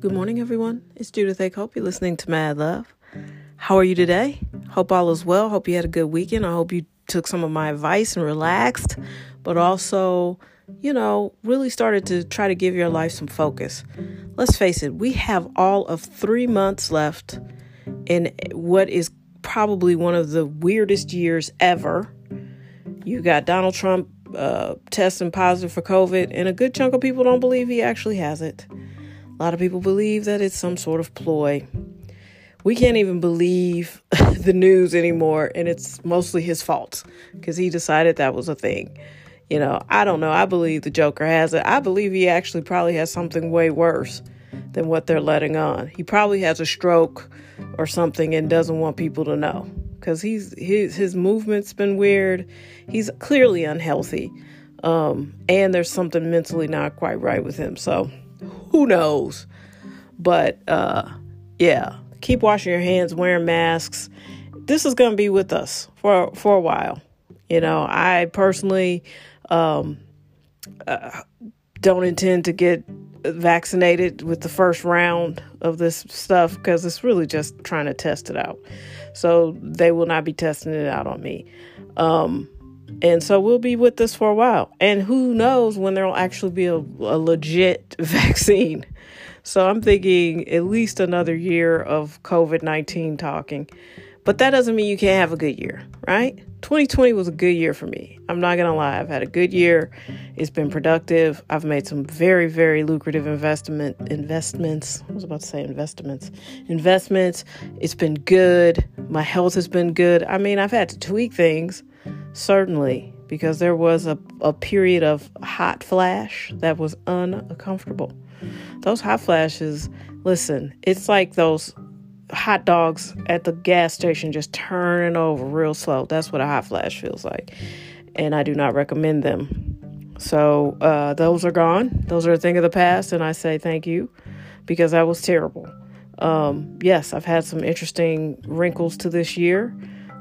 Good morning, everyone. It's Judith A. Cope. You're listening to Mad Love. How are you today? Hope all is well. Hope you had a good weekend. I hope you took some of my advice and relaxed, but also, you know, really started to try to give your life some focus. Let's face it, we have all of three months left in what is probably one of the weirdest years ever. You got Donald Trump uh, testing positive for COVID, and a good chunk of people don't believe he actually has it. A lot of people believe that it's some sort of ploy. We can't even believe the news anymore, and it's mostly his fault because he decided that was a thing. You know, I don't know. I believe the Joker has it. I believe he actually probably has something way worse than what they're letting on. He probably has a stroke or something and doesn't want people to know because he's his his movement's been weird. He's clearly unhealthy, um, and there's something mentally not quite right with him. So who knows? But uh, yeah, keep washing your hands, wearing masks. This is going to be with us for for a while. You know, I personally um, uh, don't intend to get vaccinated with the first round of this stuff because it's really just trying to test it out. So they will not be testing it out on me. Um, and so we'll be with this for a while. And who knows when there'll actually be a, a legit vaccine. So I'm thinking at least another year of COVID 19 talking. But that doesn't mean you can't have a good year, right? 2020 was a good year for me. I'm not going to lie. I've had a good year. It's been productive. I've made some very, very lucrative investment investments. I was about to say investments. Investments. It's been good. My health has been good. I mean, I've had to tweak things, certainly, because there was a, a period of hot flash that was uncomfortable. Those hot flashes, listen, it's like those hot dogs at the gas station just turning over real slow. That's what a hot flash feels like. And I do not recommend them. So uh, those are gone. Those are a thing of the past. And I say thank you because that was terrible. Um, yes, I've had some interesting wrinkles to this year.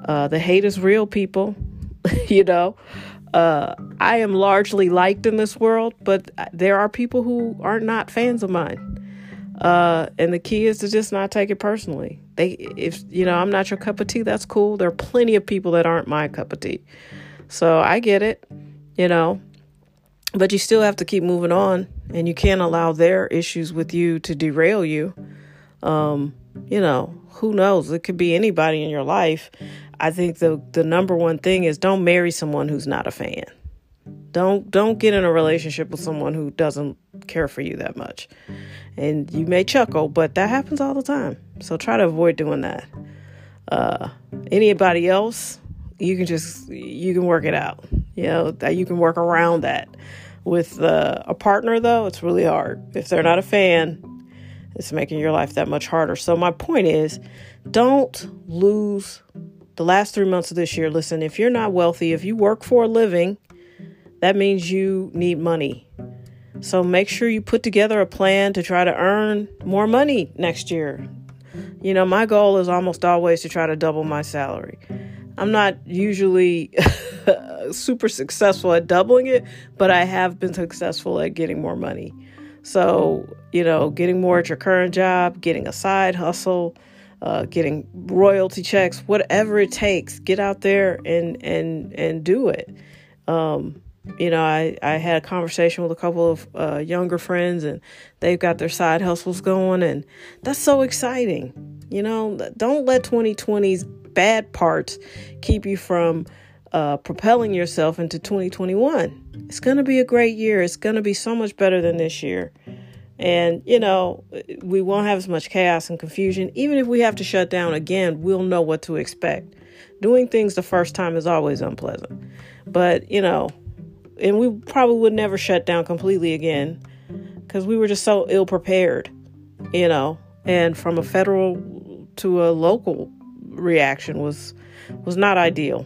Uh, the hate is real, people. you know, uh, I am largely liked in this world, but there are people who are not fans of mine. Uh, and the key is to just not take it personally. They, if you know, I'm not your cup of tea, that's cool. There are plenty of people that aren't my cup of tea, so I get it, you know. But you still have to keep moving on, and you can't allow their issues with you to derail you. Um, you know, who knows? It could be anybody in your life. I think the the number one thing is don't marry someone who's not a fan. Don't don't get in a relationship with someone who doesn't care for you that much. And you may chuckle, but that happens all the time. So try to avoid doing that. Uh, anybody else, you can just you can work it out. You know that you can work around that. With uh, a partner, though, it's really hard. If they're not a fan, it's making your life that much harder. So my point is, don't lose the last three months of this year. Listen, if you're not wealthy, if you work for a living that means you need money. So make sure you put together a plan to try to earn more money next year. You know, my goal is almost always to try to double my salary. I'm not usually super successful at doubling it, but I have been successful at getting more money. So, you know, getting more at your current job, getting a side hustle, uh, getting royalty checks, whatever it takes, get out there and and and do it. Um, you know, I, I had a conversation with a couple of uh, younger friends and they've got their side hustles going, and that's so exciting. You know, don't let 2020's bad parts keep you from uh, propelling yourself into 2021. It's going to be a great year. It's going to be so much better than this year. And, you know, we won't have as much chaos and confusion. Even if we have to shut down again, we'll know what to expect. Doing things the first time is always unpleasant. But, you know, and we probably would never shut down completely again because we were just so ill prepared, you know. And from a federal to a local reaction was was not ideal,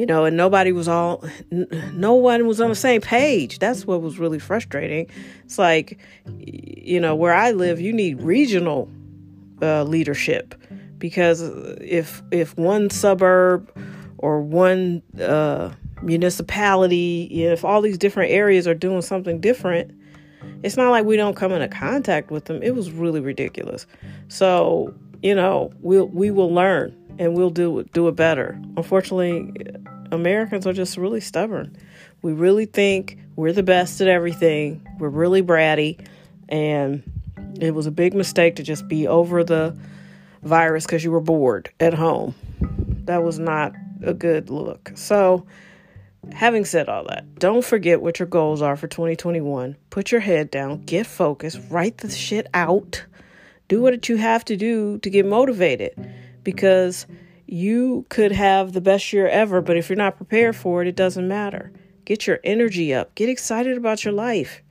you know. And nobody was all, no one was on the same page. That's what was really frustrating. It's like, you know, where I live, you need regional uh, leadership because if if one suburb or one uh, municipality, if all these different areas are doing something different, It's not like we don't come into contact with them. It was really ridiculous. So, you know, we'll we will learn and we'll do do it better. Unfortunately, Americans are just really stubborn. We really think we're the best at everything. We're really bratty and it was a big mistake to just be over the virus because you were bored at home. That was not a good look. So, having said all that, don't forget what your goals are for 2021. Put your head down, get focused, write the shit out, do what you have to do to get motivated because you could have the best year ever, but if you're not prepared for it, it doesn't matter. Get your energy up, get excited about your life.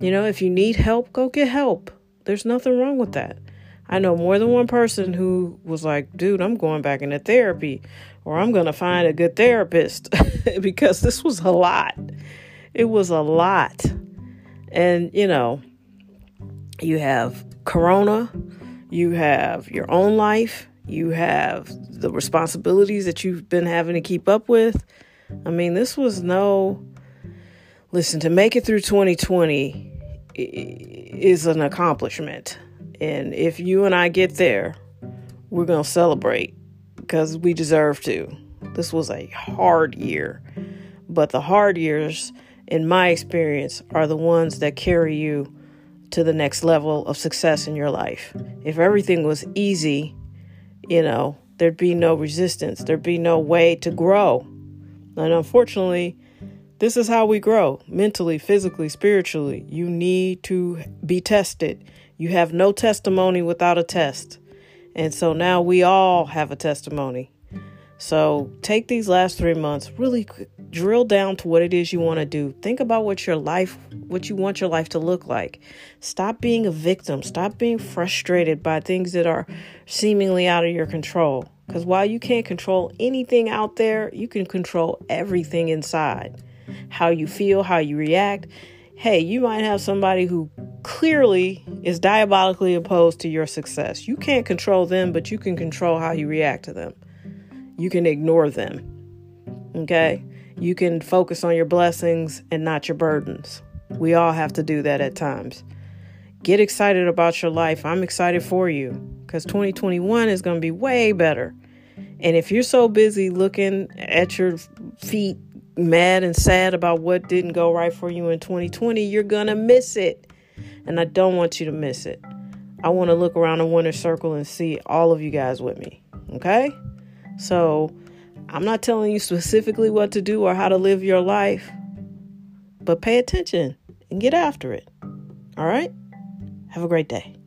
You know, if you need help, go get help. There's nothing wrong with that. I know more than one person who was like, dude, I'm going back into therapy or I'm going to find a good therapist because this was a lot. It was a lot. And, you know, you have Corona, you have your own life, you have the responsibilities that you've been having to keep up with. I mean, this was no. Listen, to make it through 2020 is an accomplishment. And if you and I get there, we're going to celebrate because we deserve to. This was a hard year. But the hard years, in my experience, are the ones that carry you to the next level of success in your life. If everything was easy, you know, there'd be no resistance, there'd be no way to grow. And unfortunately, this is how we grow mentally, physically, spiritually. You need to be tested. You have no testimony without a test. And so now we all have a testimony. So take these last three months, really drill down to what it is you want to do. Think about what your life, what you want your life to look like. Stop being a victim. Stop being frustrated by things that are seemingly out of your control. Because while you can't control anything out there, you can control everything inside. How you feel, how you react. Hey, you might have somebody who clearly is diabolically opposed to your success. You can't control them, but you can control how you react to them. You can ignore them. Okay? You can focus on your blessings and not your burdens. We all have to do that at times. Get excited about your life. I'm excited for you because 2021 is going to be way better. And if you're so busy looking at your feet, mad and sad about what didn't go right for you in 2020, you're going to miss it and I don't want you to miss it. I want to look around the winner circle and see all of you guys with me. Okay? So, I'm not telling you specifically what to do or how to live your life, but pay attention and get after it. All right? Have a great day.